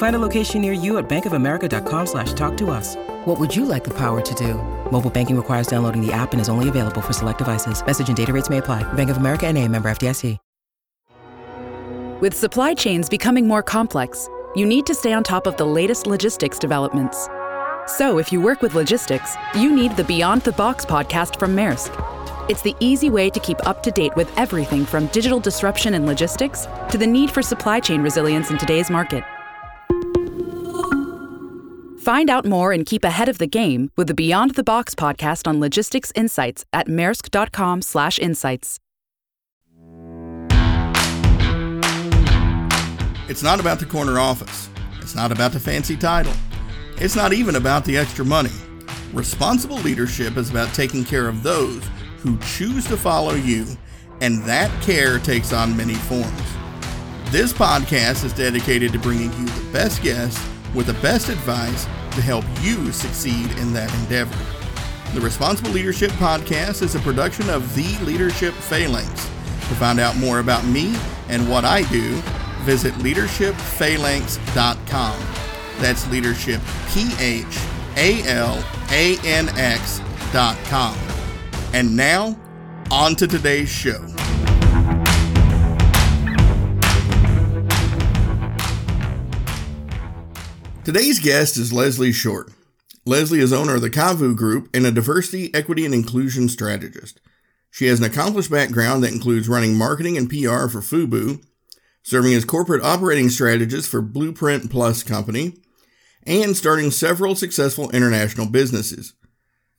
Find a location near you at bankofamerica.com slash talk to us. What would you like the power to do? Mobile banking requires downloading the app and is only available for select devices. Message and data rates may apply. Bank of America and a member FDIC. With supply chains becoming more complex, you need to stay on top of the latest logistics developments. So if you work with logistics, you need the Beyond the Box podcast from Maersk. It's the easy way to keep up to date with everything from digital disruption in logistics to the need for supply chain resilience in today's market. Find out more and keep ahead of the game with the Beyond the Box podcast on logistics insights at maersk.com/insights. It's not about the corner office. It's not about the fancy title. It's not even about the extra money. Responsible leadership is about taking care of those who choose to follow you, and that care takes on many forms. This podcast is dedicated to bringing you the best guests with the best advice to help you succeed in that endeavor. The Responsible Leadership Podcast is a production of The Leadership Phalanx. To find out more about me and what I do, visit leadershipphalanx.com. That's leadership, P H A L A N X.com. And now, on to today's show. Today's guest is Leslie Short. Leslie is owner of the Cavu Group and a diversity, equity, and inclusion strategist. She has an accomplished background that includes running marketing and PR for FUBU, serving as corporate operating strategist for Blueprint Plus Company, and starting several successful international businesses.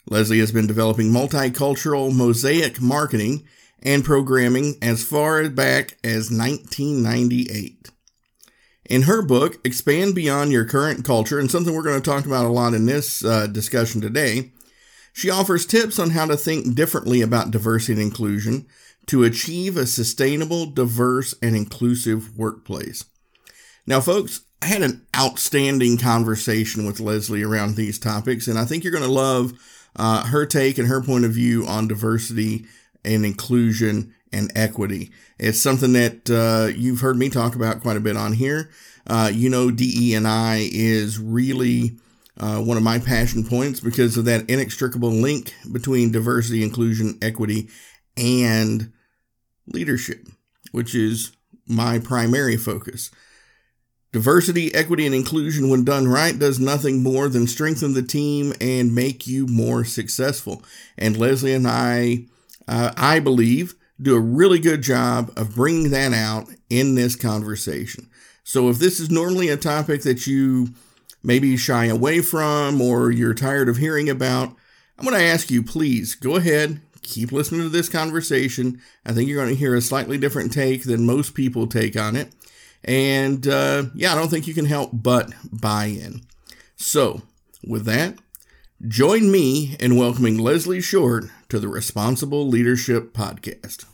Leslie has been developing multicultural mosaic marketing and programming as far back as 1998. In her book, Expand Beyond Your Current Culture, and something we're going to talk about a lot in this uh, discussion today, she offers tips on how to think differently about diversity and inclusion to achieve a sustainable, diverse, and inclusive workplace. Now, folks, I had an outstanding conversation with Leslie around these topics, and I think you're going to love uh, her take and her point of view on diversity and inclusion and equity. It's something that uh, you've heard me talk about quite a bit on here. Uh, you know, DE and I is really uh, one of my passion points because of that inextricable link between diversity, inclusion, equity, and leadership, which is my primary focus. Diversity, equity, and inclusion, when done right, does nothing more than strengthen the team and make you more successful. And Leslie and I, uh, I believe, do a really good job of bringing that out in this conversation. So if this is normally a topic that you maybe shy away from or you're tired of hearing about, I'm going to ask you, please go ahead, keep listening to this conversation. I think you're going to hear a slightly different take than most people take on it. And uh, yeah, I don't think you can help but buy in. So, with that, join me in welcoming Leslie Short to the Responsible Leadership Podcast.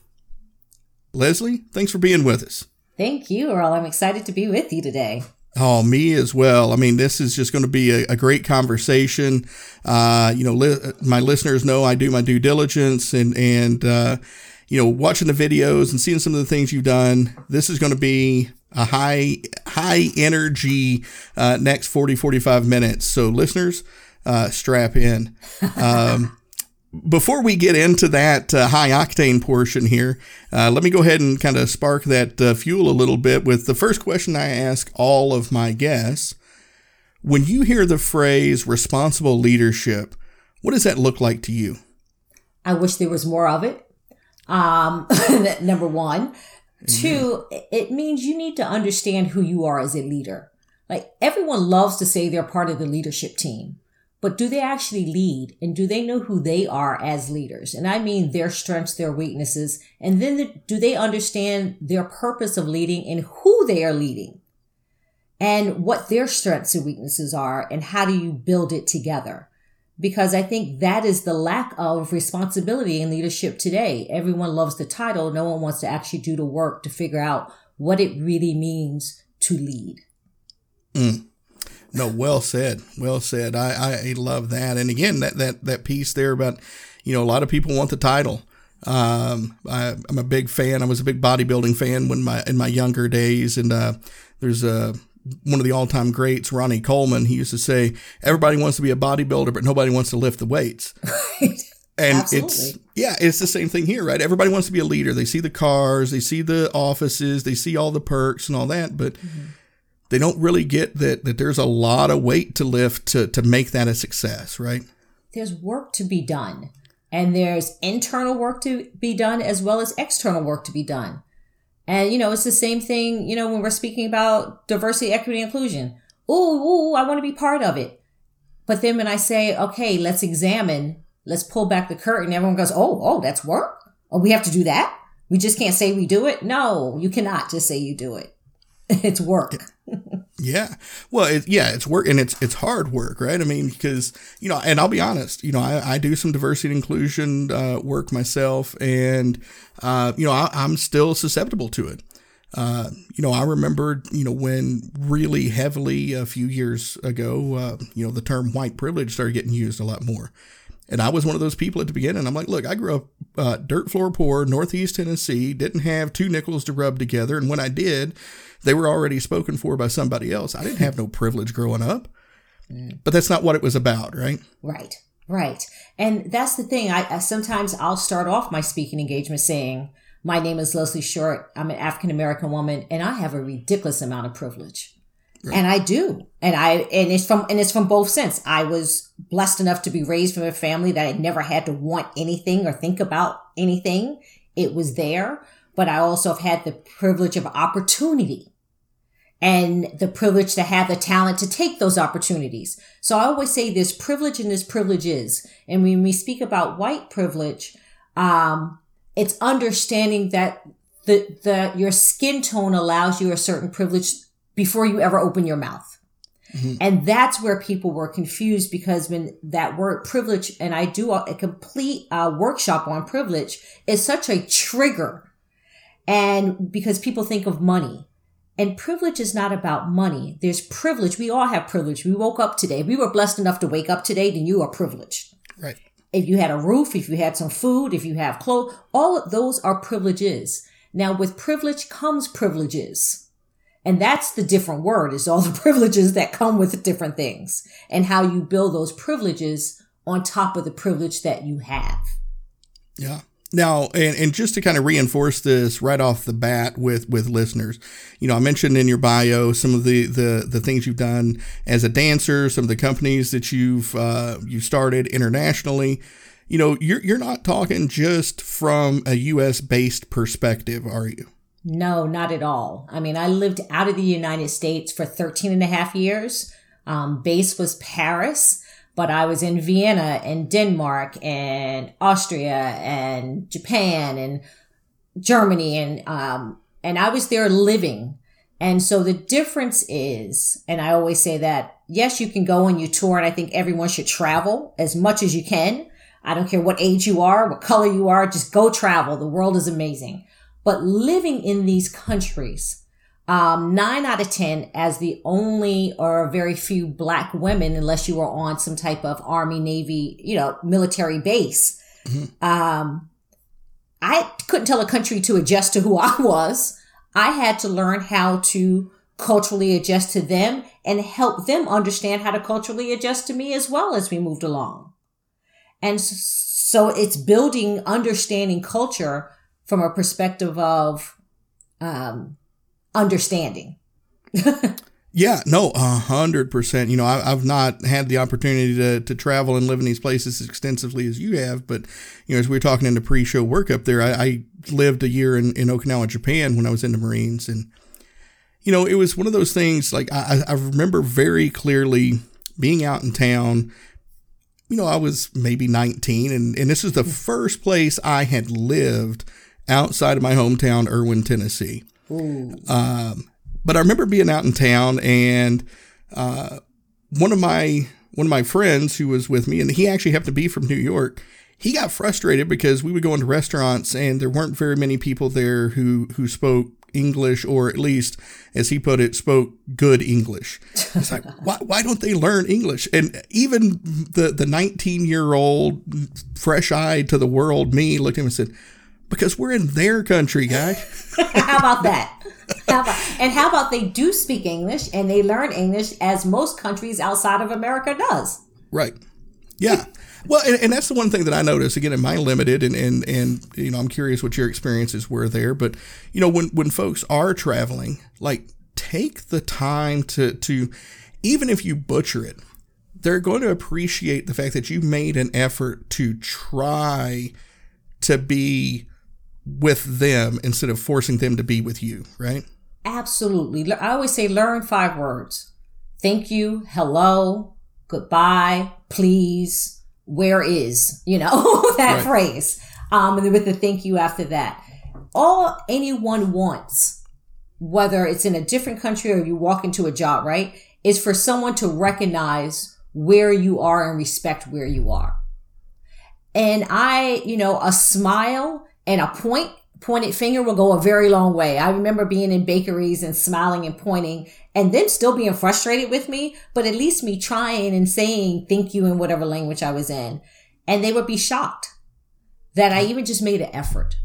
Leslie, thanks for being with us. Thank you, Earl. I'm excited to be with you today. Oh, me as well. I mean, this is just going to be a, a great conversation. Uh, you know, li- my listeners know I do my due diligence and, and, uh, you know, watching the videos and seeing some of the things you've done. This is going to be a high, high energy, uh, next 40, 45 minutes. So listeners, uh, strap in. Um, before we get into that uh, high octane portion here, uh, let me go ahead and kind of spark that uh, fuel a little bit with the first question I ask all of my guests. When you hear the phrase responsible leadership, what does that look like to you? I wish there was more of it. Um, number one. Two, it means you need to understand who you are as a leader. Like everyone loves to say they're part of the leadership team but do they actually lead and do they know who they are as leaders and i mean their strengths their weaknesses and then the, do they understand their purpose of leading and who they are leading and what their strengths and weaknesses are and how do you build it together because I think that is the lack of responsibility in leadership today. Everyone loves the title. No one wants to actually do the work to figure out what it really means to lead. Mm. No, well said. Well said. I, I love that. And again, that, that, that piece there about, you know, a lot of people want the title. Um, I, am a big fan. I was a big bodybuilding fan when my, in my younger days. And, uh, there's a, one of the all-time greats, Ronnie Coleman, he used to say, "Everybody wants to be a bodybuilder, but nobody wants to lift the weights." And Absolutely. it's yeah, it's the same thing here, right? Everybody wants to be a leader. They see the cars, they see the offices, they see all the perks and all that, but mm-hmm. They don't really get that that there's a lot of weight to lift to to make that a success, right? There's work to be done. And there's internal work to be done as well as external work to be done. And, you know, it's the same thing, you know, when we're speaking about diversity, equity, inclusion. Ooh, ooh, I want to be part of it. But then when I say, okay, let's examine, let's pull back the curtain, everyone goes, oh, oh, that's work. Oh, we have to do that. We just can't say we do it. No, you cannot just say you do it. it's work. Yeah. Well, it, yeah, it's work and it's it's hard work, right? I mean, because you know, and I'll be honest, you know, I, I do some diversity and inclusion uh, work myself, and uh, you know, I, am still susceptible to it. Uh, you know, I remember, you know, when really heavily a few years ago, uh, you know, the term white privilege started getting used a lot more. And I was one of those people at the beginning. I'm like, look, I grew up uh, dirt floor poor, Northeast Tennessee, didn't have two nickels to rub together. And when I did, they were already spoken for by somebody else. I didn't have no privilege growing up. Mm. But that's not what it was about, right? Right. Right. And that's the thing. I, I sometimes I'll start off my speaking engagement saying, "My name is Leslie Short. I'm an African American woman, and I have a ridiculous amount of privilege." Right. And I do. And I and it's from and it's from both sense. I was blessed enough to be raised from a family that I never had to want anything or think about anything. It was there but I also have had the privilege of opportunity and the privilege to have the talent to take those opportunities. So I always say there's privilege and there's privileges. And when we speak about white privilege, um, it's understanding that the, the, your skin tone allows you a certain privilege before you ever open your mouth. Mm-hmm. And that's where people were confused because when that word privilege, and I do a, a complete uh, workshop on privilege, is such a trigger and because people think of money. And privilege is not about money. There's privilege. We all have privilege. We woke up today. we were blessed enough to wake up today, then you are privileged. Right. If you had a roof, if you had some food, if you have clothes, all of those are privileges. Now with privilege comes privileges. And that's the different word is all the privileges that come with different things and how you build those privileges on top of the privilege that you have. Yeah. Now, and, and just to kind of reinforce this right off the bat with, with listeners, you know, I mentioned in your bio some of the, the, the things you've done as a dancer, some of the companies that you've uh, you started internationally. You know, you're you're not talking just from a U.S. based perspective, are you? No, not at all. I mean, I lived out of the United States for 13 and a half years. Um, base was Paris but I was in Vienna and Denmark and Austria and Japan and Germany and um and I was there living. And so the difference is, and I always say that, yes, you can go and you tour, and I think everyone should travel as much as you can. I don't care what age you are, what color you are, just go travel. The world is amazing. But living in these countries, um, nine out of 10 as the only or very few black women, unless you were on some type of army, navy, you know, military base. Mm-hmm. Um, I couldn't tell a country to adjust to who I was. I had to learn how to culturally adjust to them and help them understand how to culturally adjust to me as well as we moved along. And so it's building understanding culture from a perspective of, um, understanding. yeah, no, a hundred percent. You know, I, have not had the opportunity to, to travel and live in these places as extensively as you have, but you know, as we were talking in the pre-show work up there, I, I lived a year in, in Okinawa, Japan when I was in the Marines, and you know, it was one of those things. Like I, I remember very clearly being out in town. You know, I was maybe 19, and, and this is the hmm. first place I had lived outside of my hometown, Erwin, Tennessee. Um, but I remember being out in town and uh, one of my one of my friends who was with me, and he actually happened to be from New York. He got frustrated because we would go into restaurants and there weren't very many people there who who spoke English, or at least, as he put it, spoke good English. It's like, why, why don't they learn English? And even the the 19 year old, fresh eyed to the world me looked at him and said, because we're in their country, guy. how about that? How about, and how about they do speak English and they learn English as most countries outside of America does? Right. Yeah. Well, and, and, that's the one thing that I notice again in my limited and, and and you know I'm curious what your experiences were there, but you know when when folks are traveling, like take the time to to even if you butcher it, they're going to appreciate the fact that you made an effort to try to be with them instead of forcing them to be with you, right? Absolutely. I always say learn five words. Thank you, hello, goodbye, please, where is, you know, that right. phrase. Um, and with the thank you after that. All anyone wants, whether it's in a different country or you walk into a job, right, is for someone to recognize where you are and respect where you are. And I, you know, a smile and a point pointed finger will go a very long way. I remember being in bakeries and smiling and pointing and then still being frustrated with me, but at least me trying and saying thank you in whatever language I was in. And they would be shocked that I even just made an effort.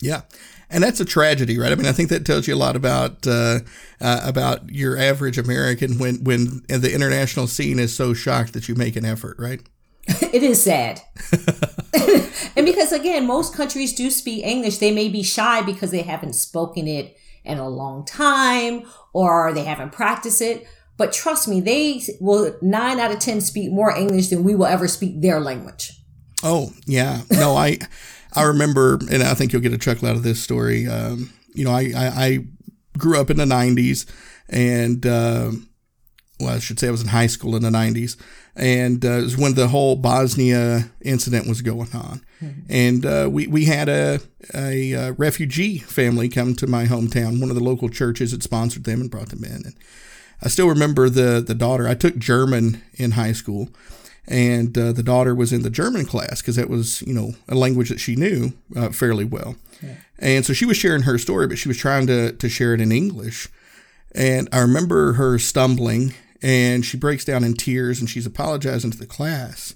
Yeah. And that's a tragedy, right? I mean, I think that tells you a lot about uh, uh, about your average American when when the international scene is so shocked that you make an effort, right? it is sad. and because again, most countries do speak English, they may be shy because they haven't spoken it in a long time or they haven't practiced it. But trust me, they will nine out of 10 speak more English than we will ever speak their language. Oh, yeah. No, I, I remember, and I think you'll get a chuckle out of this story. Um, you know, I, I, I, grew up in the 90s and, uh, well, I should say I was in high school in the 90s and uh, it was when the whole Bosnia incident was going on. Mm-hmm. And uh, we, we had a, a, a, refugee family come to my hometown. One of the local churches had sponsored them and brought them in. And I still remember the, the daughter. I took German in high school, and uh, the daughter was in the German class because that was, you know, a language that she knew uh, fairly well. Yeah. And so she was sharing her story, but she was trying to, to share it in English. And I remember her stumbling and she breaks down in tears and she's apologizing to the class.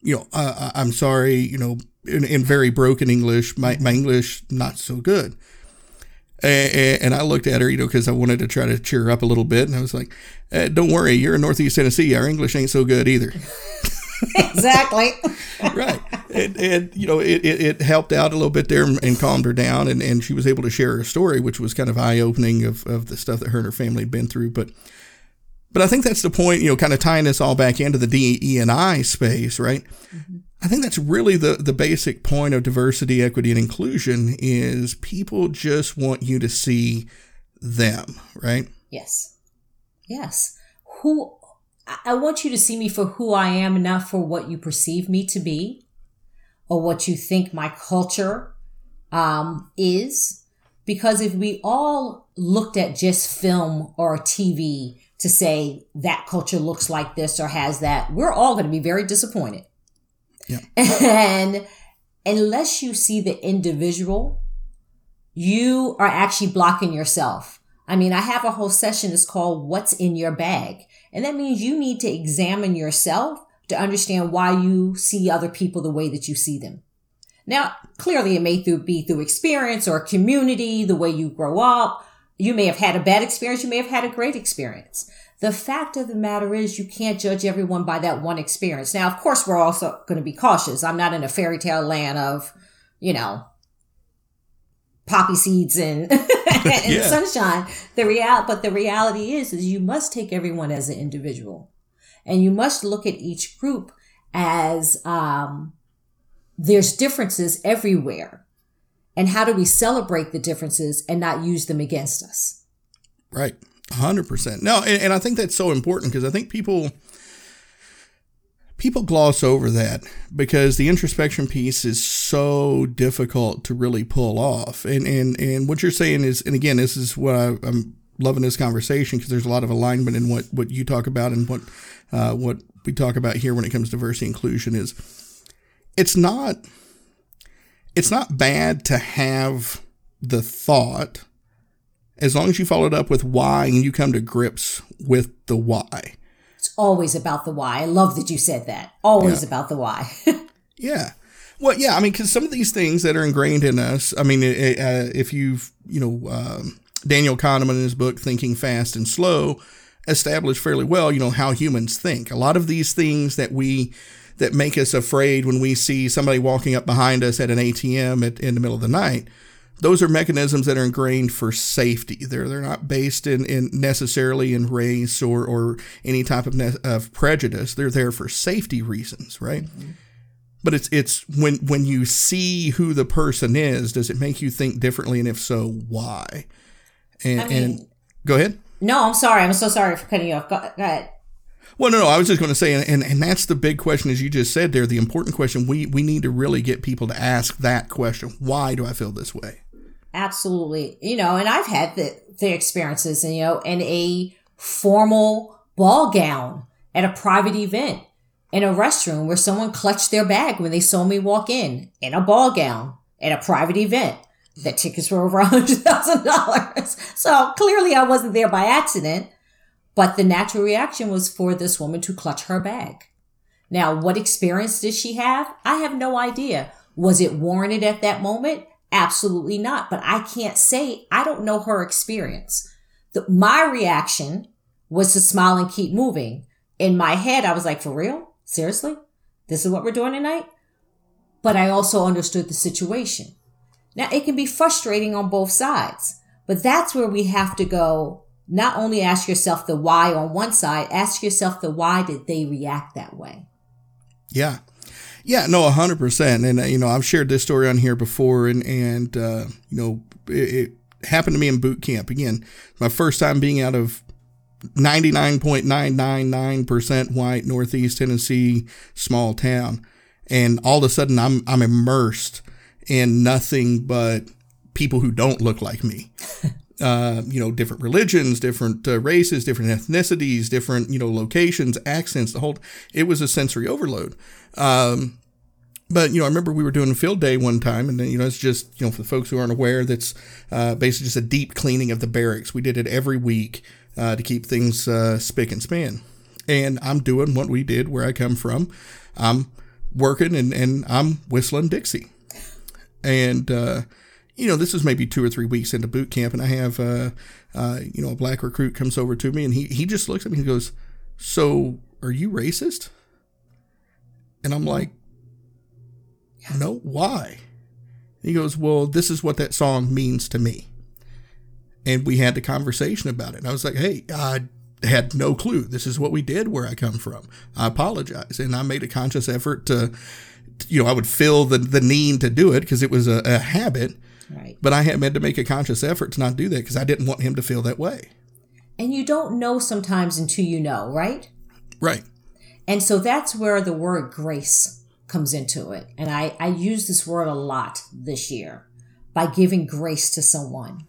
You know, uh, I'm sorry, you know, in, in, very broken English, my, my English not so good. And, and I looked at her, you know, because I wanted to try to cheer her up a little bit. And I was like, eh, don't worry, you're in Northeast Tennessee. Our English ain't so good either. exactly. right. And, and, you know, it, it, it, helped out a little bit there and, calmed her down. And, and she was able to share her story, which was kind of eye opening of, of the stuff that her and her family had been through. But but I think that's the point, you know, kind of tying this all back into the DE and I space, right? Mm-hmm. I think that's really the, the basic point of diversity, equity, and inclusion is people just want you to see them, right? Yes. Yes. Who I want you to see me for who I am, not for what you perceive me to be or what you think my culture um, is. Because if we all looked at just film or TV to say that culture looks like this or has that, we're all going to be very disappointed. Yeah. And unless you see the individual, you are actually blocking yourself. I mean, I have a whole session that's called What's in Your Bag. And that means you need to examine yourself to understand why you see other people the way that you see them. Now, clearly it may be through experience or community, the way you grow up, you may have had a bad experience. You may have had a great experience. The fact of the matter is you can't judge everyone by that one experience. Now, of course, we're also going to be cautious. I'm not in a fairy tale land of, you know, poppy seeds and, and yeah. sunshine. The real, but the reality is, is you must take everyone as an individual and you must look at each group as, um, there's differences everywhere and how do we celebrate the differences and not use them against us? Right. 100%. No, and, and I think that's so important because I think people people gloss over that because the introspection piece is so difficult to really pull off. And and and what you're saying is, and again, this is what I, am loving this conversation because there's a lot of alignment in what what you talk about and what uh, what we talk about here when it comes to diversity inclusion is it's not it's not bad to have the thought as long as you follow it up with why and you come to grips with the why. It's always about the why. I love that you said that. Always Yeah. about the why. Yeah. Well, yeah. I mean, because some of these things that are ingrained in us. I mean, it, uh, if you've you know um, Daniel Kahneman in his book Thinking Fast and Slow established fairly well, you know how humans think. A lot of these things that we that make us afraid when we see somebody walking up behind us at an ATM at, in the middle of the night. Those are mechanisms that are ingrained for safety. They're they're not based in, in necessarily in race or, or any type of, ne- of prejudice. They're there for safety reasons, right? Mm-hmm. But it's it's when when you see who the person is, does it make you think differently, and if so, why? And, I mean- and go ahead. no, I'm sorry. I'm so sorry for cutting you off. Go, go ahead. Well, no, no, I was just going to say, and, and and that's the big question, as you just said there. The important question we we need to really get people to ask that question: Why do I feel this way? Absolutely. You know, and I've had the, the experiences, and, you know, in a formal ball gown at a private event, in a restroom where someone clutched their bag when they saw me walk in, in a ball gown at a private event. The tickets were over a $100,000. So clearly I wasn't there by accident, but the natural reaction was for this woman to clutch her bag. Now, what experience did she have? I have no idea. Was it warranted at that moment? Absolutely not. But I can't say I don't know her experience. The, my reaction was to smile and keep moving. In my head, I was like, for real? Seriously? This is what we're doing tonight? But I also understood the situation. Now, it can be frustrating on both sides, but that's where we have to go. Not only ask yourself the why on one side, ask yourself the why did they react that way? Yeah. Yeah, no, hundred percent. And uh, you know, I've shared this story on here before, and and uh, you know, it, it happened to me in boot camp again. My first time being out of ninety nine point nine nine nine percent white Northeast Tennessee small town, and all of a sudden I'm I'm immersed in nothing but people who don't look like me. Uh, you know, different religions, different uh, races, different ethnicities, different you know locations, accents. The whole it was a sensory overload. Um, but you know, I remember we were doing a field day one time, and then you know, it's just you know, for the folks who aren't aware, that's uh, basically just a deep cleaning of the barracks. We did it every week uh, to keep things uh, spick and span. And I'm doing what we did where I come from. I'm working and, and I'm whistling Dixie. And uh, you know, this is maybe two or three weeks into boot camp, and I have uh, uh, you know, a black recruit comes over to me, and he he just looks at me and goes, "So, are you racist?" And I'm like, no, why? He goes, well, this is what that song means to me. And we had the conversation about it. And I was like, hey, I had no clue. This is what we did where I come from. I apologize. And I made a conscious effort to, you know, I would feel the, the need to do it because it was a, a habit. Right. But I had had to make a conscious effort to not do that because I didn't want him to feel that way. And you don't know sometimes until you know, right? Right. And so that's where the word grace comes into it. And I, I use this word a lot this year by giving grace to someone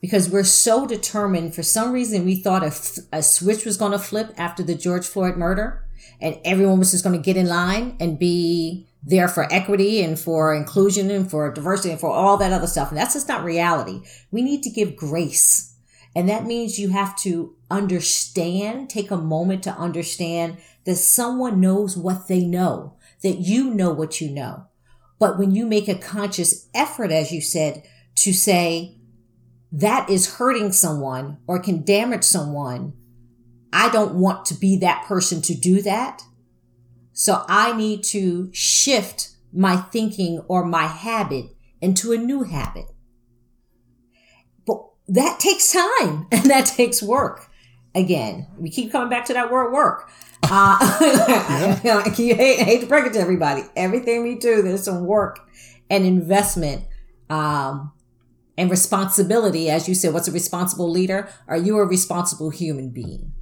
because we're so determined. For some reason, we thought a, f- a switch was going to flip after the George Floyd murder and everyone was just going to get in line and be there for equity and for inclusion and for diversity and for all that other stuff. And that's just not reality. We need to give grace. And that means you have to understand, take a moment to understand that someone knows what they know, that you know what you know. But when you make a conscious effort, as you said, to say that is hurting someone or can damage someone, I don't want to be that person to do that. So I need to shift my thinking or my habit into a new habit. But that takes time and that takes work. Again, we keep coming back to that word work. Uh, I hate, hate to break it to everybody. Everything we do, there's some work and investment um, and responsibility. As you said, what's a responsible leader? Are you a responsible human being?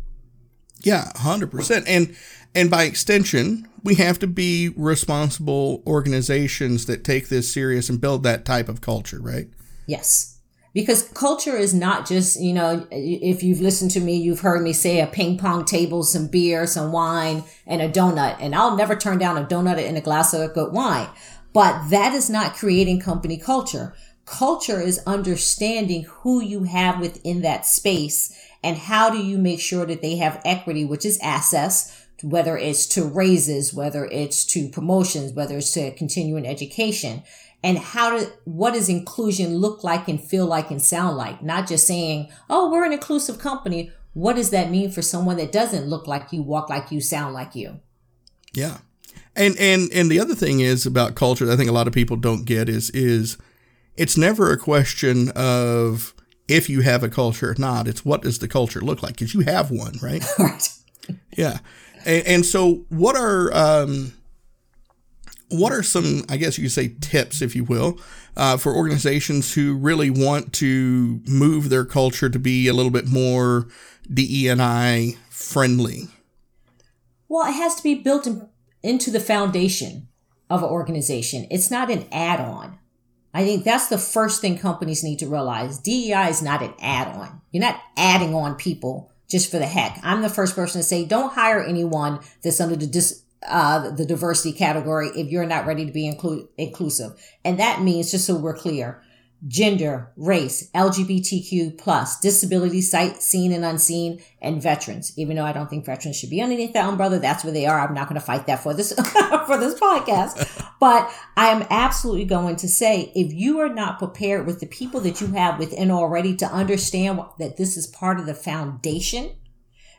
Yeah, hundred percent. And and by extension, we have to be responsible organizations that take this serious and build that type of culture, right? Yes. because culture is not just, you know, if you've listened to me, you've heard me say a ping pong table, some beer, some wine, and a donut. And I'll never turn down a donut and a glass of good wine. But that is not creating company culture. Culture is understanding who you have within that space and how do you make sure that they have equity, which is access, whether it's to raises, whether it's to promotions, whether it's to continuing education? And how to what does inclusion look like and feel like and sound like? Not just saying oh we're an inclusive company. What does that mean for someone that doesn't look like you walk like you sound like you? Yeah. And and and the other thing is about culture that i think a lot of people don't get is is it's never a question of if you have a culture or not it's what does the culture look like because you have one right right yeah and, and so what are um what are some, I guess you could say, tips, if you will, uh, for organizations who really want to move their culture to be a little bit more DEI friendly? Well, it has to be built in, into the foundation of an organization. It's not an add on. I think that's the first thing companies need to realize. DEI is not an add on. You're not adding on people just for the heck. I'm the first person to say, don't hire anyone that's under the dis- uh, the diversity category if you're not ready to be inclu- inclusive. And that means, just so we're clear, gender, race, LGBTQ plus, disability, sight, seen and unseen, and veterans. Even though I don't think veterans should be underneath that umbrella, that's where they are. I'm not going to fight that for this for this podcast. but I am absolutely going to say, if you are not prepared with the people that you have within already to understand that this is part of the foundation,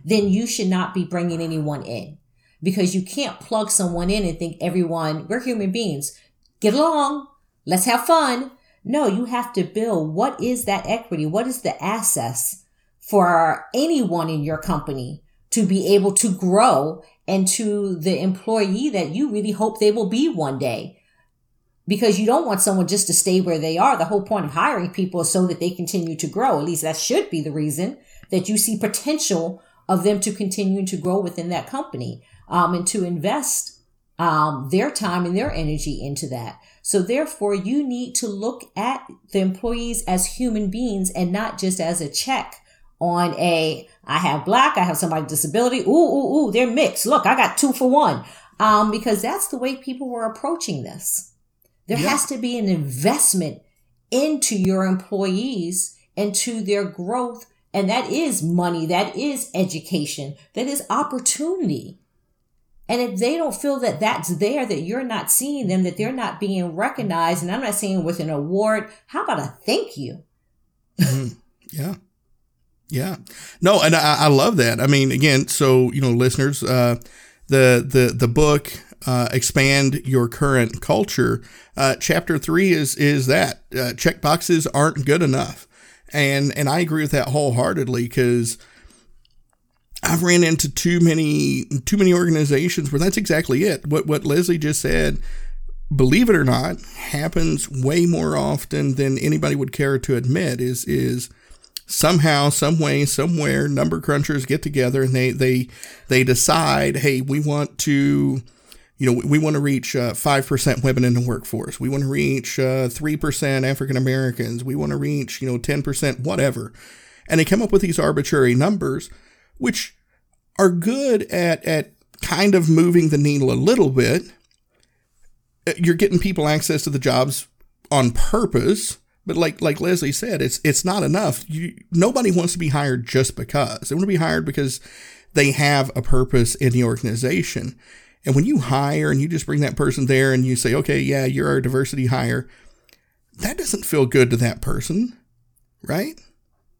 then you should not be bringing anyone in because you can't plug someone in and think everyone, we're human beings, get along, let's have fun. No, you have to build what is that equity? What is the access for anyone in your company to be able to grow and to the employee that you really hope they will be one day? Because you don't want someone just to stay where they are. The whole point of hiring people is so that they continue to grow. At least that should be the reason that you see potential of them to continue to grow within that company um, and to invest um, their time and their energy into that. So therefore, you need to look at the employees as human beings and not just as a check on a, I have black, I have somebody with disability. Ooh, ooh, ooh, they're mixed. Look, I got two for one. Um, because that's the way people were approaching this. There yeah. has to be an investment into your employees and to their growth. And that is money. That is education. That is opportunity. And if they don't feel that that's there, that you're not seeing them, that they're not being recognized, and I'm not saying with an award, how about a thank you? mm-hmm. Yeah. Yeah. No, and I, I, love that. I mean, again, so, you know, listeners, uh, the, the, the book, uh, expand your current culture. Uh, chapter three is, is that, uh, check boxes aren't good enough. And, and I agree with that wholeheartedly because, I've ran into too many too many organizations where that's exactly it. What what Leslie just said, believe it or not, happens way more often than anybody would care to admit. Is is somehow, some way, somewhere, number crunchers get together and they they they decide, hey, we want to. You know, we want to reach uh, 5% women in the workforce. We want to reach uh, 3% African Americans. We want to reach, you know, 10%, whatever. And they come up with these arbitrary numbers which are good at, at kind of moving the needle a little bit. Uh, you're getting people access to the jobs on purpose, but like like Leslie said, it's it's not enough. You, nobody wants to be hired just because. They want to be hired because they have a purpose in the organization. And when you hire and you just bring that person there and you say, okay, yeah, you're our diversity hire, that doesn't feel good to that person, right?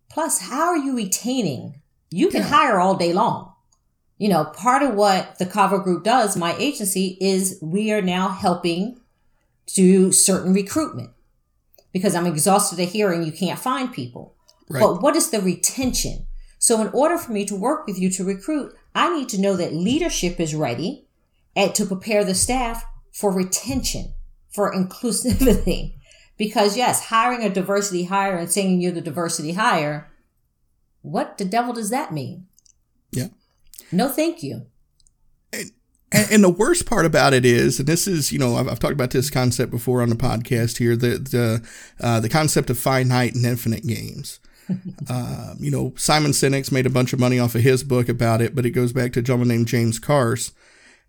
Plus, how are you retaining you can hire all day long. You know, part of what the Cavu Group does, my agency, is we are now helping do certain recruitment because I'm exhausted of hearing you can't find people. Right. But what is the retention? So, in order for me to work with you to recruit, I need to know that leadership is ready and to prepare the staff for retention, for inclusivity. Because yes, hiring a diversity hire and saying you're the diversity hire what the devil does that mean? Yeah. No, thank you. And, And, the worst part about it is, and this is, you know, I've, I've talked about this concept before on the podcast here, the the uh, the concept of finite and infinite games. uh, you know, Simon Sinek's made a bunch of money off of his book about it, but it goes back to a gentleman named James Carse.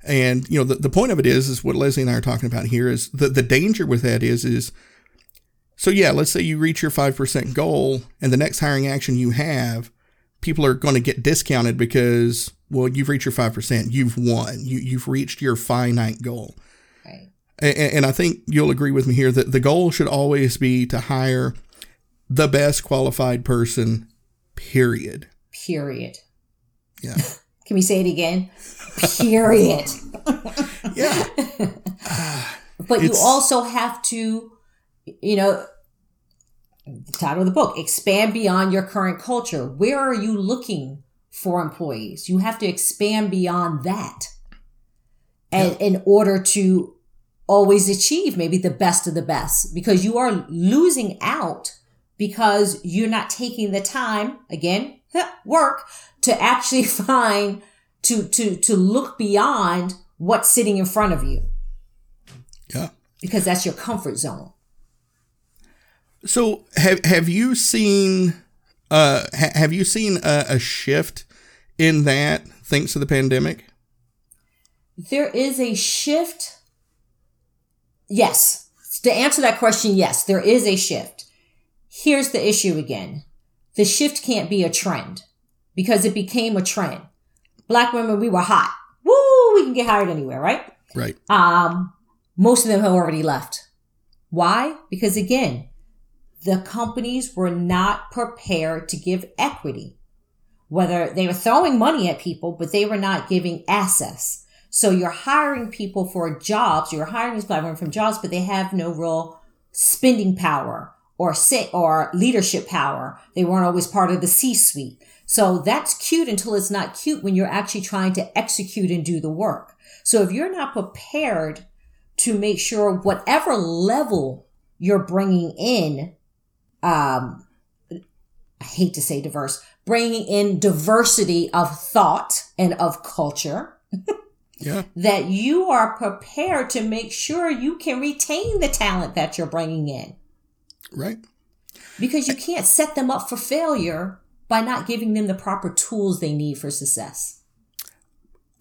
And you know, the, the point of it is, is what Leslie and I are talking about here is the the danger with that is is. So yeah, let's say you reach your five percent goal, and the next hiring action you have, people are going to get discounted because well, you've reached your 5%. You've won. You, you've reached your finite goal. Right. And, and I think you'll agree with me here that the goal should always be to hire the best qualified person, period. Period. Yeah. Can we say it again? Period. yeah. but you also have to, you know, the title of the book, expand beyond your current culture. Where are you looking for employees. You have to expand beyond that. And yeah. in order to always achieve maybe the best of the best because you are losing out because you're not taking the time again work to actually find to to to look beyond what's sitting in front of you yeah because that's your comfort zone so have have you seen uh, ha- have you seen a, a shift in that thanks to the pandemic? There is a shift. Yes. To answer that question, yes, there is a shift. Here's the issue again. The shift can't be a trend because it became a trend. Black women, we were hot. Woo, we can get hired anywhere, right? Right. Um, most of them have already left. Why? Because again, the companies were not prepared to give equity. Whether they were throwing money at people, but they were not giving access. So you're hiring people for jobs. You're hiring these women from jobs, but they have no real spending power or or leadership power. They weren't always part of the C suite. So that's cute until it's not cute when you're actually trying to execute and do the work. So if you're not prepared to make sure whatever level you're bringing in um, I hate to say diverse, bringing in diversity of thought and of culture. yeah. That you are prepared to make sure you can retain the talent that you're bringing in. Right. Because you can't set them up for failure by not giving them the proper tools they need for success.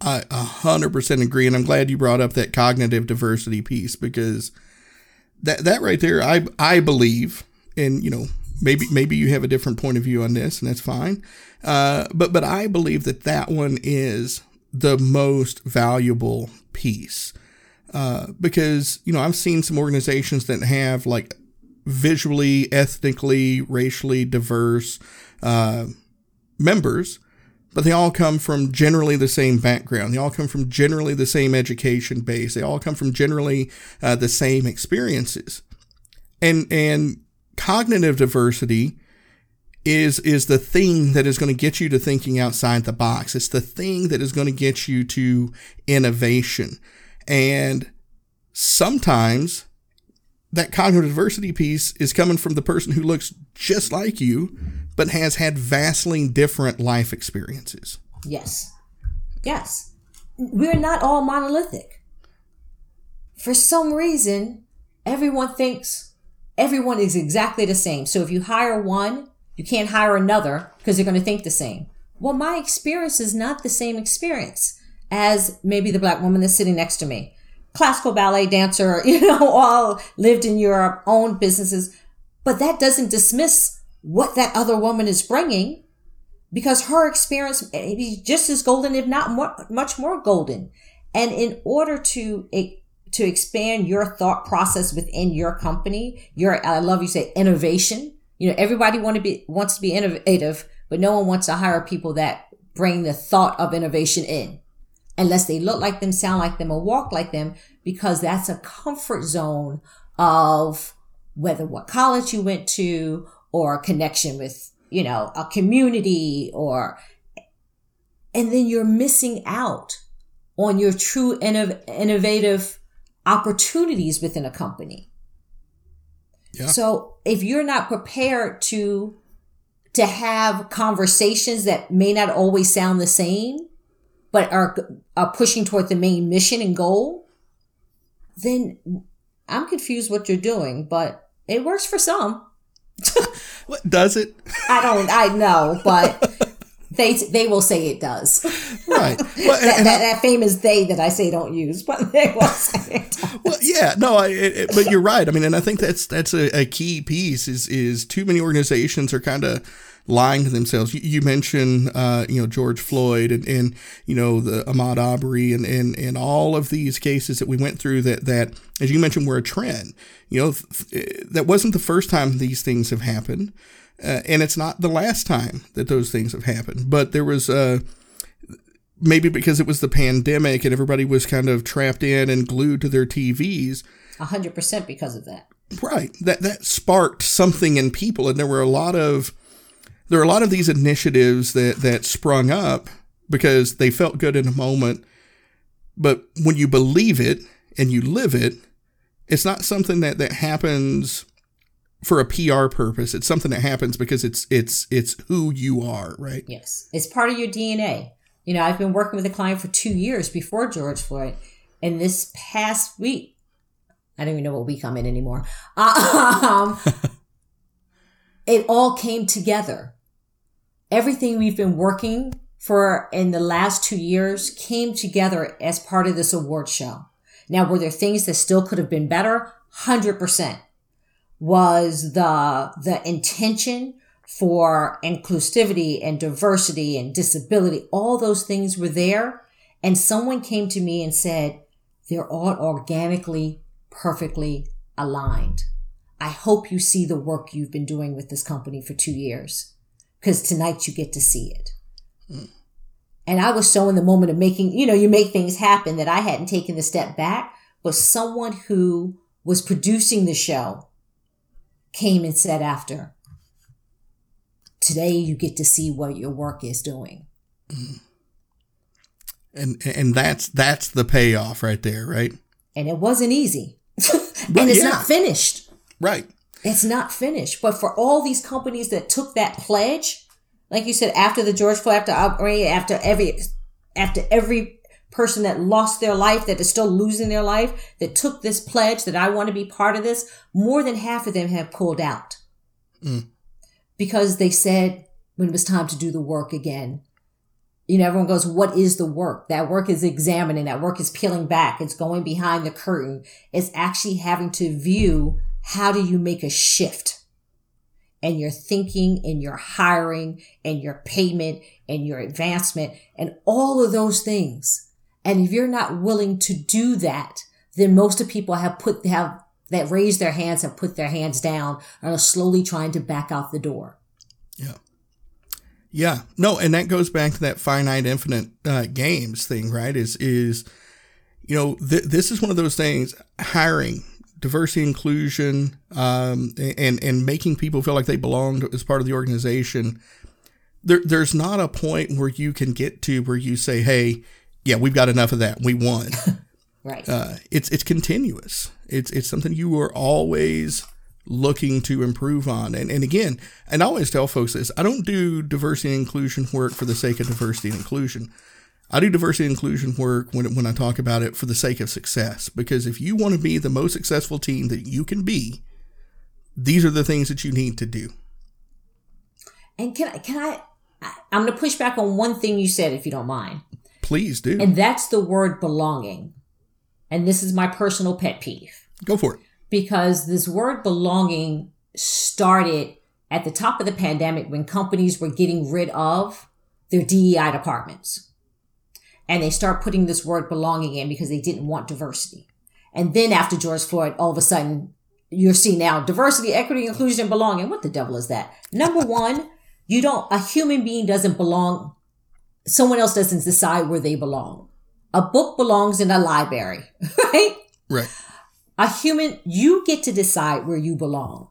I 100% agree. And I'm glad you brought up that cognitive diversity piece because that, that right there, I, I believe, and you know maybe maybe you have a different point of view on this, and that's fine. Uh, but but I believe that that one is the most valuable piece uh, because you know I've seen some organizations that have like visually, ethnically, racially diverse uh, members, but they all come from generally the same background. They all come from generally the same education base. They all come from generally uh, the same experiences, and and cognitive diversity is is the thing that is going to get you to thinking outside the box. It's the thing that is going to get you to innovation. And sometimes that cognitive diversity piece is coming from the person who looks just like you but has had vastly different life experiences. Yes. Yes. We're not all monolithic. For some reason, everyone thinks everyone is exactly the same. So if you hire one, you can't hire another because they're going to think the same. Well, my experience is not the same experience as maybe the black woman that's sitting next to me. Classical ballet dancer, you know, all lived in Europe, owned businesses. But that doesn't dismiss what that other woman is bringing because her experience may be just as golden, if not more, much more golden. And in order to to expand your thought process within your company, your, I love you say innovation. You know, everybody want to be, wants to be innovative, but no one wants to hire people that bring the thought of innovation in unless they look like them, sound like them, or walk like them, because that's a comfort zone of whether what college you went to or a connection with, you know, a community or, and then you're missing out on your true innov- innovative opportunities within a company. Yeah. So if you're not prepared to to have conversations that may not always sound the same, but are, are pushing toward the main mission and goal, then I'm confused what you're doing, but it works for some. what does it? I don't, I know, but they they will say it does. Right. Well, that, that, that, famous they that I say don't use, but they will say it. Does. Well, yeah, no, I, it, but you're right. I mean, and I think that's that's a, a key piece. Is is too many organizations are kind of lying to themselves. You, you mentioned, uh, you know, George Floyd and, and you know the Ahmaud Arbery and, and and all of these cases that we went through that that, as you mentioned, were a trend. You know, th- that wasn't the first time these things have happened, uh, and it's not the last time that those things have happened. But there was uh, maybe because it was the pandemic and everybody was kind of trapped in and glued to their TVs. A hundred percent because of that. Right. That that sparked something in people, and there were a lot of there are a lot of these initiatives that that sprung up because they felt good in a moment, but when you believe it and you live it, it's not something that that happens for a PR purpose. It's something that happens because it's it's it's who you are, right? Yes. It's part of your DNA. You know, I've been working with a client for 2 years before George Floyd, and this past week I don't even know what week I'm in anymore. Um, it all came together everything we've been working for in the last two years came together as part of this award show. Now, were there things that still could have been better? 100%. Was the, the intention for inclusivity and diversity and disability, all those things were there. And someone came to me and said, they're all organically, perfectly aligned. I hope you see the work you've been doing with this company for two years because tonight you get to see it. Mm. And I was so in the moment of making, you know, you make things happen that I hadn't taken the step back, but someone who was producing the show came and said after, today you get to see what your work is doing. And and that's that's the payoff right there, right? And it wasn't easy. and it's yeah. not finished. Right. It's not finished. But for all these companies that took that pledge, like you said, after the George Floyd, after after every, after every person that lost their life, that is still losing their life, that took this pledge that I want to be part of this, more than half of them have pulled out. Mm. Because they said when it was time to do the work again, you know, everyone goes, what is the work? That work is examining. That work is peeling back. It's going behind the curtain. It's actually having to view how do you make a shift in your thinking and your hiring and your payment and your advancement and all of those things. And if you're not willing to do that, then most of people have put, have that raised their hands have put their hands down and are slowly trying to back out the door. Yeah. Yeah. No, and that goes back to that finite infinite uh, games thing, right? Is, is, you know, th- this is one of those things, hiring, diversity inclusion um, and and making people feel like they belong as part of the organization there, there's not a point where you can get to where you say hey yeah we've got enough of that we won right uh, it's it's continuous it's it's something you are always looking to improve on and, and again and i always tell folks this i don't do diversity and inclusion work for the sake of diversity and inclusion I do diversity and inclusion work when, when I talk about it for the sake of success. Because if you want to be the most successful team that you can be, these are the things that you need to do. And can I, can I, I'm going to push back on one thing you said, if you don't mind. Please do. And that's the word belonging. And this is my personal pet peeve. Go for it. Because this word belonging started at the top of the pandemic when companies were getting rid of their DEI departments and they start putting this word belonging in because they didn't want diversity. And then after George Floyd, all of a sudden, you're seeing now diversity, equity, inclusion, and belonging. What the devil is that? Number one, you don't, a human being doesn't belong. Someone else doesn't decide where they belong. A book belongs in a library, right? Right. A human, you get to decide where you belong.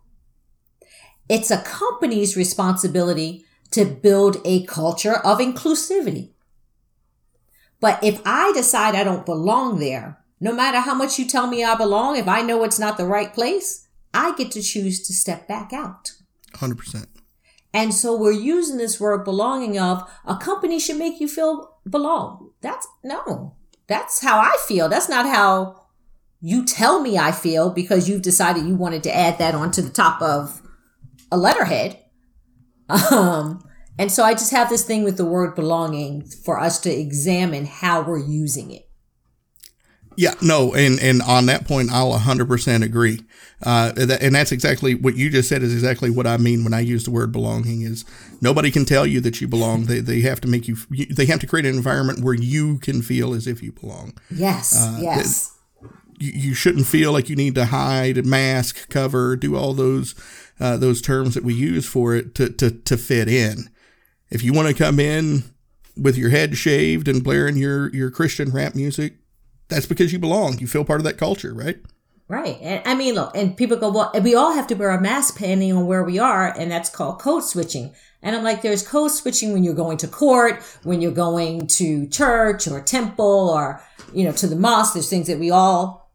It's a company's responsibility to build a culture of inclusivity. But if I decide I don't belong there, no matter how much you tell me I belong, if I know it's not the right place, I get to choose to step back out. 100%. And so we're using this word belonging of a company should make you feel belong. That's no. That's how I feel. That's not how you tell me I feel because you've decided you wanted to add that onto the top of a letterhead. Um, and so I just have this thing with the word belonging for us to examine how we're using it. Yeah, no, and and on that point, I'll 100% agree. Uh, that, and that's exactly what you just said is exactly what I mean when I use the word belonging. Is nobody can tell you that you belong. They they have to make you. They have to create an environment where you can feel as if you belong. Yes, uh, yes. you, you shouldn't feel like you need to hide, mask, cover, do all those uh, those terms that we use for it to to to fit in. If you want to come in with your head shaved and blaring your your Christian rap music, that's because you belong. You feel part of that culture, right? Right. And I mean, look, and people go, well, we all have to wear a mask depending on where we are. And that's called code switching. And I'm like, there's code switching when you're going to court, when you're going to church or temple or, you know, to the mosque. There's things that we all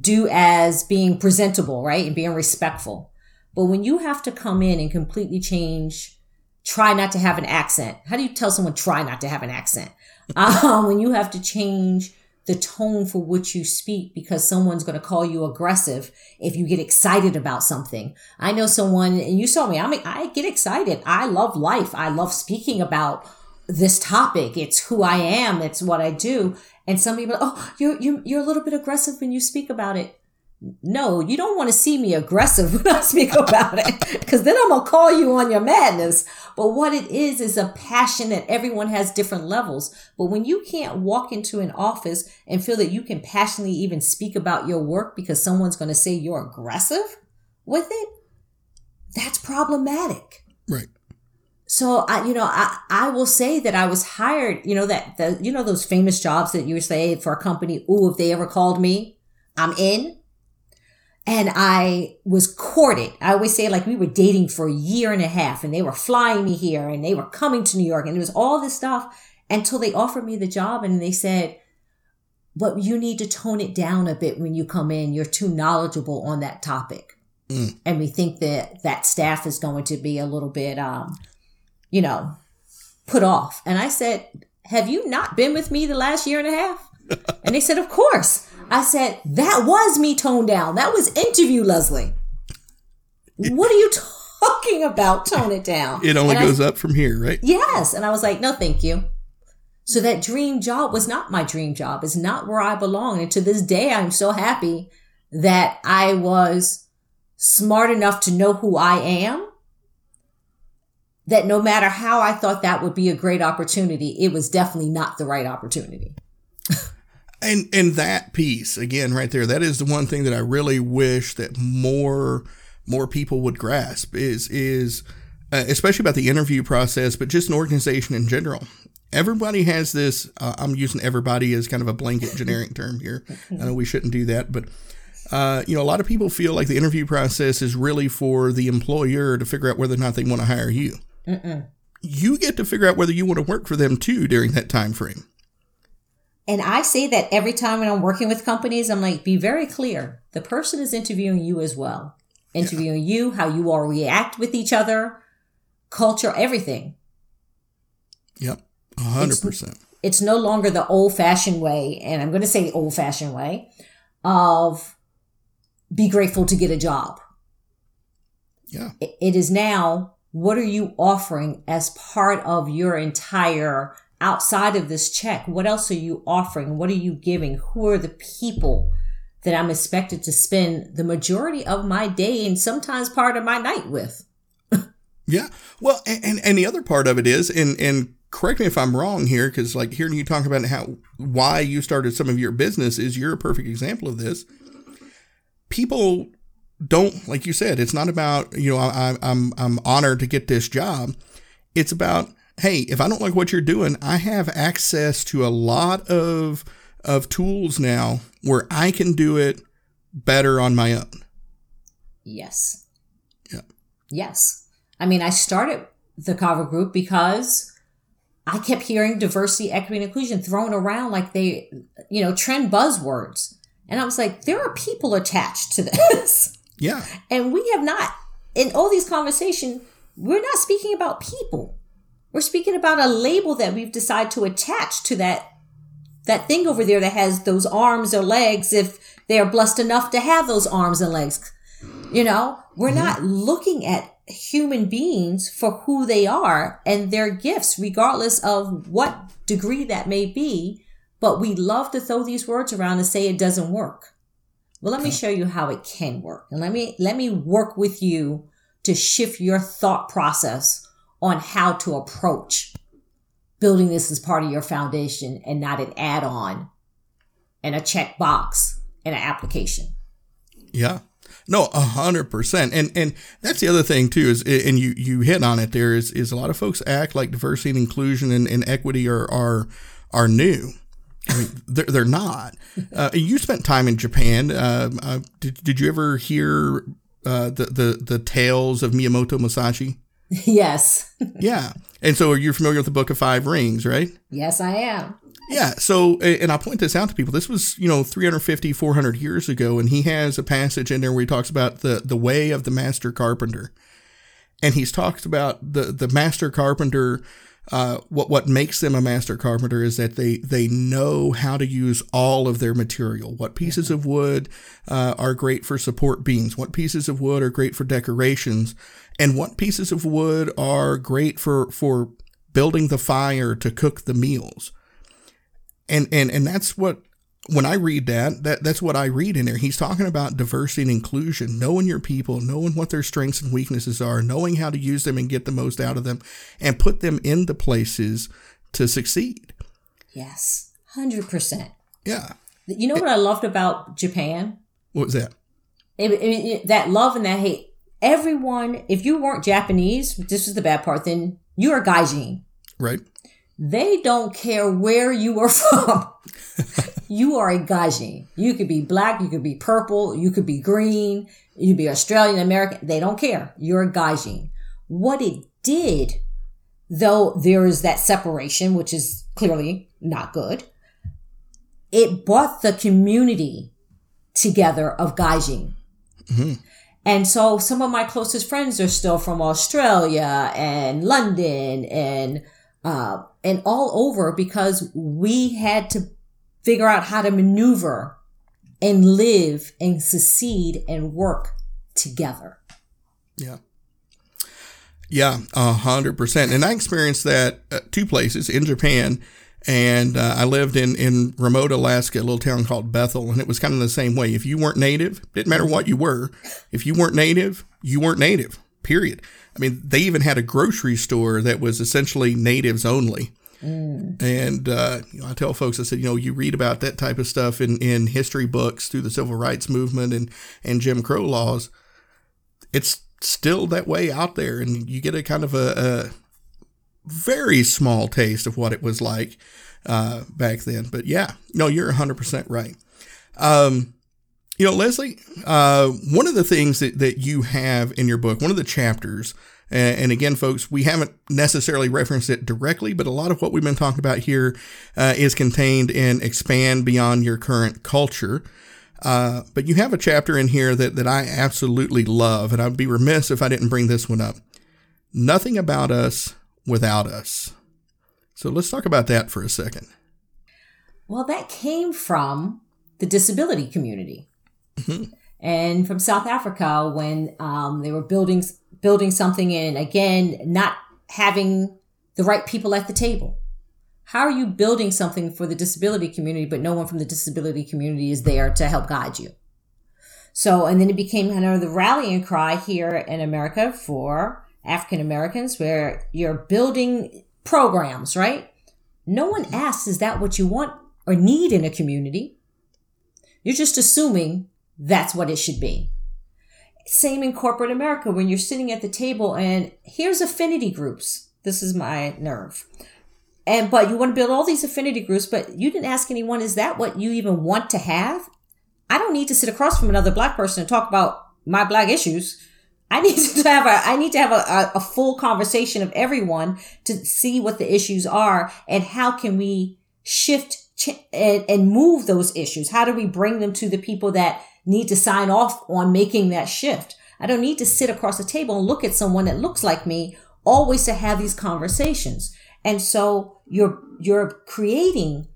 do as being presentable, right? And being respectful. But when you have to come in and completely change, try not to have an accent. How do you tell someone try not to have an accent? Um, when you have to change the tone for which you speak because someone's going to call you aggressive if you get excited about something. I know someone, and you saw me, I mean, I get excited. I love life. I love speaking about this topic. It's who I am. It's what I do. And some people, oh, you're, you're, you're a little bit aggressive when you speak about it no, you don't want to see me aggressive when I speak about it because then I'm going to call you on your madness. But what it is, is a passion that everyone has different levels. But when you can't walk into an office and feel that you can passionately even speak about your work because someone's going to say you're aggressive with it, that's problematic. Right. So I, you know, I, I will say that I was hired, you know, that the, you know, those famous jobs that you say for a company. Ooh, if they ever called me, I'm in and I was courted. I always say like we were dating for a year and a half and they were flying me here and they were coming to New York and it was all this stuff until they offered me the job and they said, but you need to tone it down a bit when you come in. You're too knowledgeable on that topic. Mm. And we think that that staff is going to be a little bit, um, you know, put off. And I said, have you not been with me the last year and a half? and they said, of course. I said, that was me toned down. That was interview, Leslie. What are you talking about? Tone it down. It only and goes I, up from here, right? Yes. And I was like, no, thank you. So that dream job was not my dream job. It's not where I belong. And to this day, I'm so happy that I was smart enough to know who I am. That no matter how I thought that would be a great opportunity, it was definitely not the right opportunity and and that piece again right there that is the one thing that i really wish that more more people would grasp is is uh, especially about the interview process but just an organization in general. Everybody has this uh, i'm using everybody as kind of a blanket generic term here. I know we shouldn't do that but uh, you know a lot of people feel like the interview process is really for the employer to figure out whether or not they want to hire you. Mm-mm. you get to figure out whether you want to work for them too during that time frame and I say that every time when I'm working with companies, I'm like, be very clear. The person is interviewing you as well, interviewing yeah. you, how you all react with each other, culture, everything. Yep, hundred percent. It's no longer the old fashioned way, and I'm going to say old fashioned way of be grateful to get a job. Yeah, it is now. What are you offering as part of your entire outside of this check? What else are you offering? What are you giving? Who are the people that I'm expected to spend the majority of my day and sometimes part of my night with? yeah. Well, and, and the other part of it is, and, and correct me if I'm wrong here, because like hearing you talk about how, why you started some of your business is you're a perfect example of this. People don't, like you said, it's not about, you know, I, I'm, I'm honored to get this job. It's about, hey, if I don't like what you're doing, I have access to a lot of of tools now where I can do it better on my own. Yes. Yeah. Yes. I mean, I started the Cavu Group because I kept hearing diversity, equity, and inclusion thrown around like they, you know, trend buzzwords. And I was like, there are people attached to this. Yeah. And we have not, in all these conversations, we're not speaking about people. We're speaking about a label that we've decided to attach to that that thing over there that has those arms or legs if they are blessed enough to have those arms and legs. You know, we're mm-hmm. not looking at human beings for who they are and their gifts, regardless of what degree that may be. But we love to throw these words around and say it doesn't work. Well, let me show you how it can work. And let me, let me work with you to shift your thought process on how to approach building this as part of your foundation and not an add on and a check box in an application. Yeah. No, a hundred percent. And and that's the other thing too is and you you hit on it there is is a lot of folks act like diversity and inclusion and, and equity are are are new. I mean, they're, they're not. Uh, you spent time in Japan. Uh, uh, did, did you ever hear uh, the, the the tales of Miyamoto Musashi? Yes. yeah. And so, are you familiar with the Book of Five Rings, right? Yes, I am. Yeah. So, and I point this out to people. This was, you know, 350, 400 years ago. And he has a passage in there where he talks about the, the way of the master carpenter. And he's talked about the, the master carpenter. Uh, what what makes them a master carpenter is that they they know how to use all of their material. What pieces of wood uh, are great for support beams? What pieces of wood are great for decorations? And what pieces of wood are great for for building the fire to cook the meals? and and and that's what when I read that, that that's what I read in there. He's talking about diversity and inclusion, knowing your people, knowing what their strengths and weaknesses are, knowing how to use them and get the most out of them, and put them in the places to succeed. Yes, hundred percent. Yeah. You know what I loved about Japan? What was that? It, it, it, that love and that hate. Everyone, if you weren't Japanese, this is the bad part. Then you are gaijin. Right. They don't care where you are from. You are a gaijin. You could be black, you could be purple, you could be green, you could be Australian, American. They don't care. You're a gaijin. What it did, though there is that separation, which is clearly not good, it brought the community together of gaijin. Mm-hmm. And so some of my closest friends are still from Australia and London and uh, and all over because we had to figure out how to maneuver and live and succeed and work together. Yeah. Yeah, a hundred percent. And I experienced that at two places in Japan. And uh, I lived in, in remote Alaska, a little town called Bethel. And it was kind of the same way. If you weren't native, didn't matter what you were. If you weren't native, you weren't native, period. I mean, they even had a grocery store that was essentially natives only. Mm. And uh, you know, I tell folks, I said, you know, you read about that type of stuff in, in history books through the civil rights movement and, and Jim Crow laws. It's still that way out there, and you get a kind of a, a very small taste of what it was like uh, back then. But yeah, no, you're 100% right. Um, you know, Leslie, uh, one of the things that, that you have in your book, one of the chapters, and, and, again, folks, we haven't necessarily referenced it directly, but a lot of what we've been talking about here uh, is contained in Expand Beyond Your Current Culture. Uh, but you have a chapter in here that, that I absolutely love, and I'd be remiss if I didn't bring this one up. Nothing about us without us. So let's talk about that for a second. Well, that came from the disability community. Mm-hmm. And from South Africa, when um, they were building building something in, again, not having the right people at the table. How are you building something for the disability community, but no one from the disability community is there to help guide you? So, and then it became kind of the rallying cry here in America for African Americans, where you're building programs, right? No one asks, is that what you want or need in a community? You're just assuming that's what it should be. Same in corporate America when you're sitting at the table and here's affinity groups. This is my nerve. And but you want to build all these affinity groups, but you didn't ask anyone, is that what you even want to have? I don't need to sit across from another black person and talk about my black issues. I need to have a I need to have a, a, full conversation of everyone to see what the issues are and how can we shift and, and move those issues. How do we bring them to the people that need to sign off on making that shift. I don't need to sit across the table and look at someone that looks like me always to have these conversations. And so you're, you're creating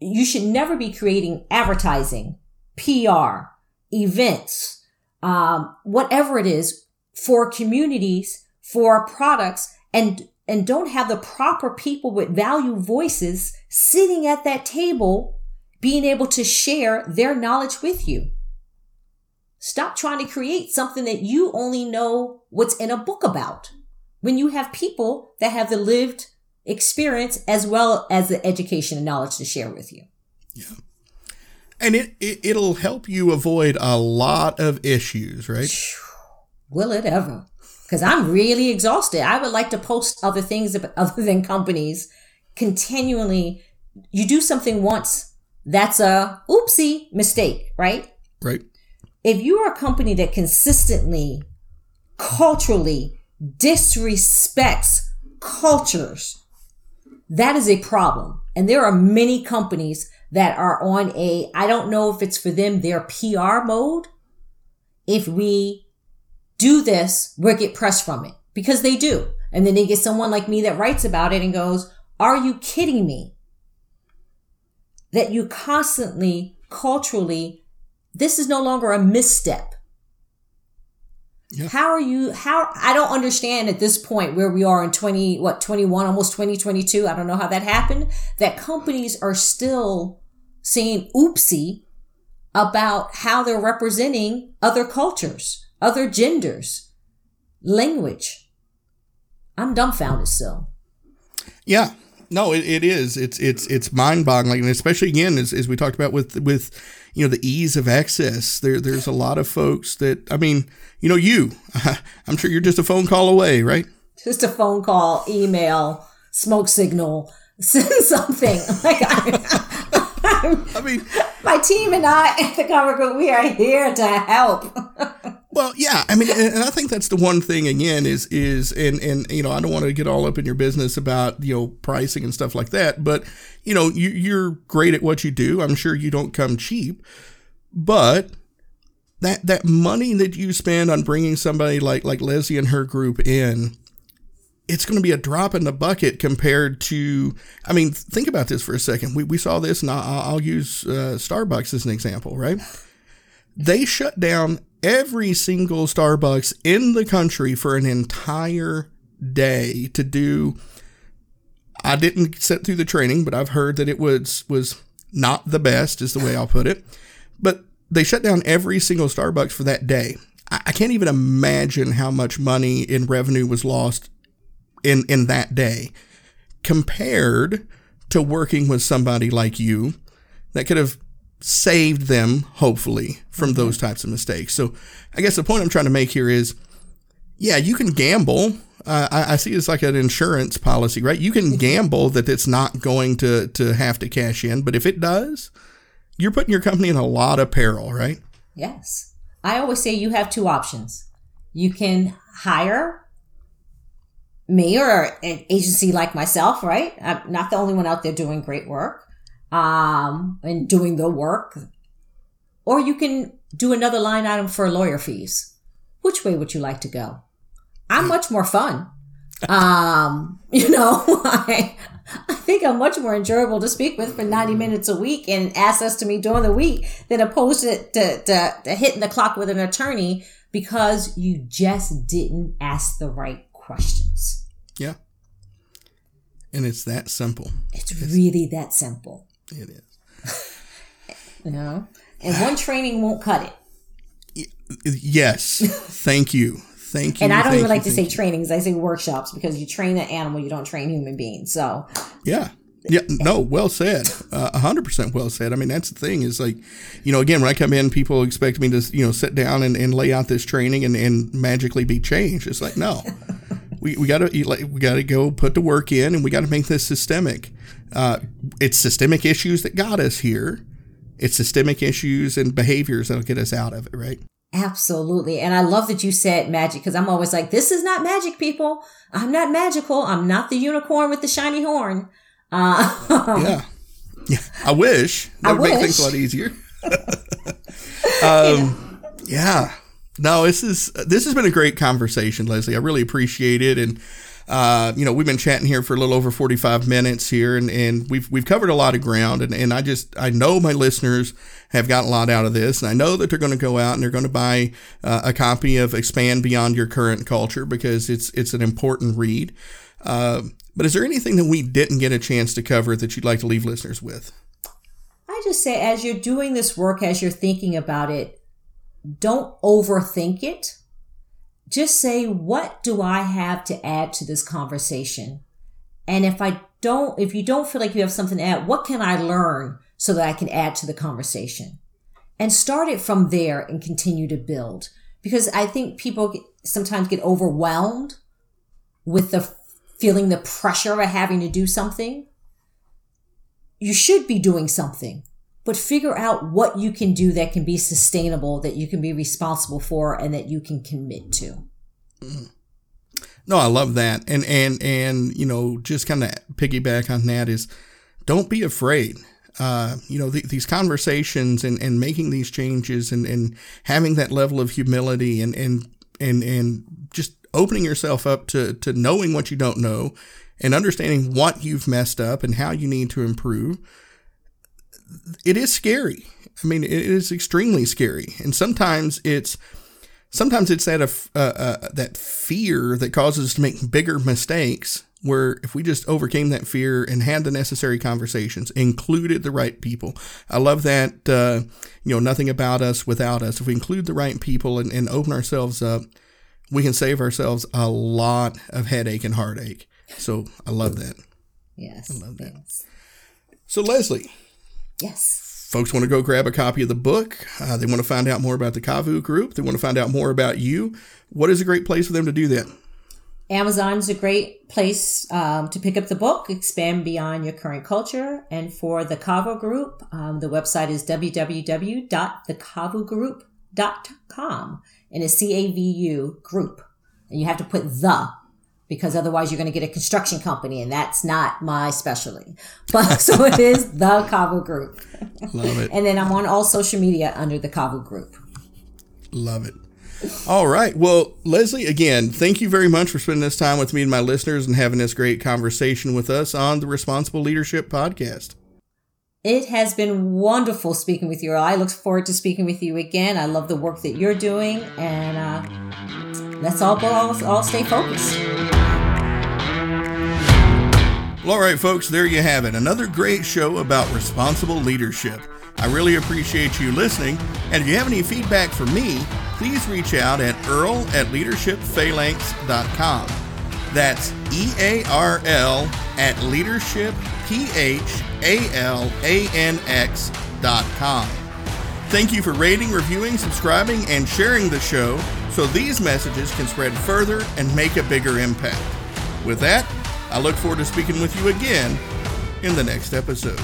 you should never be creating advertising, PR, events, um, whatever it is for communities, for products and, and don't have the proper people with value voices sitting at that table, being able to share their knowledge with you. Stop trying to create something that you only know what's in a book about when you have people that have the lived experience as well as the education and knowledge to share with you. Yeah. And it, it it'll help you avoid a lot of issues, right? Will it ever? Because I'm really exhausted. I would like to post other things other than companies continually. You do something once, that's a oopsie mistake, right? Right. If you are a company that consistently, culturally disrespects cultures, that is a problem. And there are many companies that are on a, I don't know if it's for them, their PR mode. If we do this, we'll get press from it because they do. And then they get someone like me that writes about it and goes, are you kidding me? That you constantly, culturally, this is no longer a misstep. Yeah. How are you? How I don't understand at this point where we are in 20, what, 21, almost 2022. I don't know how that happened. That companies are still saying oopsie about how they're representing other cultures, other genders, language. I'm dumbfounded still. Yeah. No, it, it is. It's it's it's mind boggling, and especially again as, as we talked about with with you know the ease of access. There there's a lot of folks that I mean, you know, you. I'm sure you're just a phone call away, right? Just a phone call, email, smoke signal, send something. Like I, I mean, my team and I at the Cavu Group, we are here to help. Well, yeah, I mean, and I think that's the one thing again is is and and you know I don't want to get all up in your business about you know pricing and stuff like that, but you know you, you're great at what you do. I'm sure you don't come cheap, but that that money that you spend on bringing somebody like like Leslie and her group in, it's going to be a drop in the bucket compared to. I mean, think about this for a second. We we saw this, and I'll, I'll use uh, Starbucks as an example, right? They shut down every single Starbucks in the country for an entire day to do. I didn't sit through the training, but I've heard that it was was not the best, is the way I'll put it. But they shut down every single Starbucks for that day. I, I can't even imagine how much money in revenue was lost in in that day compared to working with somebody like you that could have saved them, hopefully, from those mm-hmm. types of mistakes. So I guess the point I'm trying to make here is yeah, you can gamble. Uh, I, I, see it's like an insurance policy, right? You can mm-hmm. gamble that it's not going to, to have to cash in, but if it does, you're putting your company in a lot of peril, right? Yes. I always say you have two options. You can hire me or an agency like myself, right? I'm not the only one out there doing great work um, and doing the work. Or you can do another line item for lawyer fees. Which way would you like to go? I'm much more fun. Um, you know, I, I think I'm much more enjoyable to speak with for 90 minutes a week and access to me during the week than opposed to, to, to, to hitting the clock with an attorney because you just didn't ask the right questions. Yeah. And it's that simple. It's, it's really that simple. It is. you know, and one training won't cut it. Yes. Thank you. Thank you. And I don't even like to say you. trainings. I say workshops because you train an animal, you don't train human beings. So yeah. Yeah, no, well said. Uh, a hundred percent well said. I mean, that's the thing is like, you know, again, when I come in, people expect me to, you know, sit down and, and lay out this training and, and magically be changed. It's like, no, we, we gotta, we gotta go put the work in and we gotta make this systemic. Uh, it's systemic issues that got us here. It's systemic issues and behaviors that'll get us out of it, right? Absolutely. And I love that you said magic because I'm always like, this is not magic, people. I'm not magical. I'm not the unicorn with the shiny horn. Uh, yeah. Yeah. I wish. That would make things a lot easier. um, yeah. No, this is this has been a great conversation, Leslie. I really appreciate it, and uh, you know we've been chatting here for a little over forty five minutes here, and, and we've we've covered a lot of ground, and, and I just I know my listeners have gotten a lot out of this, and I know that they're going to go out and they're going to buy uh, a copy of Expand Beyond Your Current Culture because it's it's an important read. Uh, but is there anything that we didn't get a chance to cover that you'd like to leave listeners with? I just say, as you're doing this work, as you're thinking about it, don't overthink it. Just say, what do I have to add to this conversation? And if I don't, if you don't feel like you have something to add, what can I learn so that I can add to the conversation? And start it from there and continue to build. Because I think people sometimes get overwhelmed with the feeling the pressure of having to do something. You should be doing something but figure out what you can do that can be sustainable, that you can be responsible for, and that you can commit to. No, I love that, and and and you know, just kind of piggyback on that is, don't be afraid. Uh, you know, th- these conversations and, and making these changes and, and having that level of humility and, and, and, and just opening yourself up to, to knowing what you don't know and understanding what you've messed up and how you need to improve it is scary. I mean, it is extremely scary, and sometimes it's sometimes it's that uh, uh, that fear that causes us to make bigger mistakes. Where if we just overcame that fear and had the necessary conversations, included the right people, I love that. Uh, you know, nothing about us without us. If we include the right people and, and open ourselves up, we can save ourselves a lot of headache and heartache. So I love that. Yes, I love that. Yes. So Leslie, Yes. Folks want to go grab a copy of the book. Uh, they want to find out more about the Cavu group. They want to find out more about you. What is a great place for them to do that? Amazon is a great place um, to pick up the book, Expand Beyond Your Current Culture. And for the Cavu Group, um, the website is www.thecavugroup.com and it's C A V U group. And you have to put the because otherwise you're going to get a construction company and that's not my specialty. But so it is the Cavu Group. Love it. and then I'm on all social media under the Cavu Group. Love it. All right. Well, Leslie, again, thank you very much for spending this time with me and my listeners and having this great conversation with us on the Responsible Leadership Podcast. It has been wonderful speaking with you. I look forward to speaking with you again. I love the work that you're doing, and uh, let's all all, all stay focused. Well, all right, folks, there you have it. Another great show about responsible leadership. I really appreciate you listening. And if you have any feedback for me, please reach out at earl at leadershipphalanx.com. That's E A R L at leadershipphalanx.com. Thank you for rating, reviewing, subscribing, and sharing the show so these messages can spread further and make a bigger impact. With that, I look forward to speaking with you again in the next episode.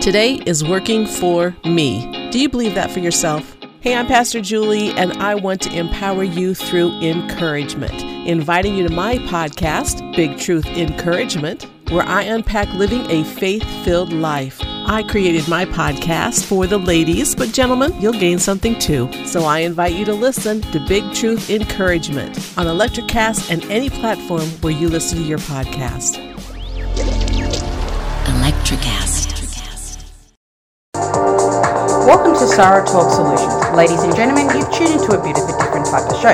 Today is working for me. Do you believe that for yourself? Hey, I'm Pastor Julie, and I want to empower you through encouragement. Inviting you to my podcast, Big Truth Encouragement, where I unpack living a faith filled life. I created my podcast for the ladies, but gentlemen, you'll gain something too. So I invite you to listen to Big Truth Encouragement on Electricast and any platform where you listen to your podcast. Electricast. Welcome to Sarah Talk Solutions. Ladies and gentlemen, you've tuned into a bit of a different type of show.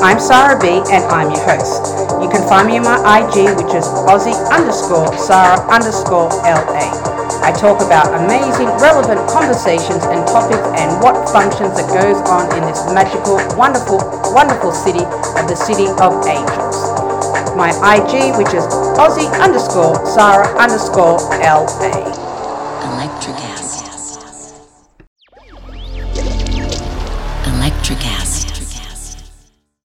I'm Sarah B and I'm your host. You can find me on my IG, which is Aussie underscore Sarah underscore LA. I talk about amazing, relevant conversations and topics and what functions that goes on in this magical, wonderful, wonderful city of the City of Angels. My IG, which is Aussie underscore Sarah underscore LA.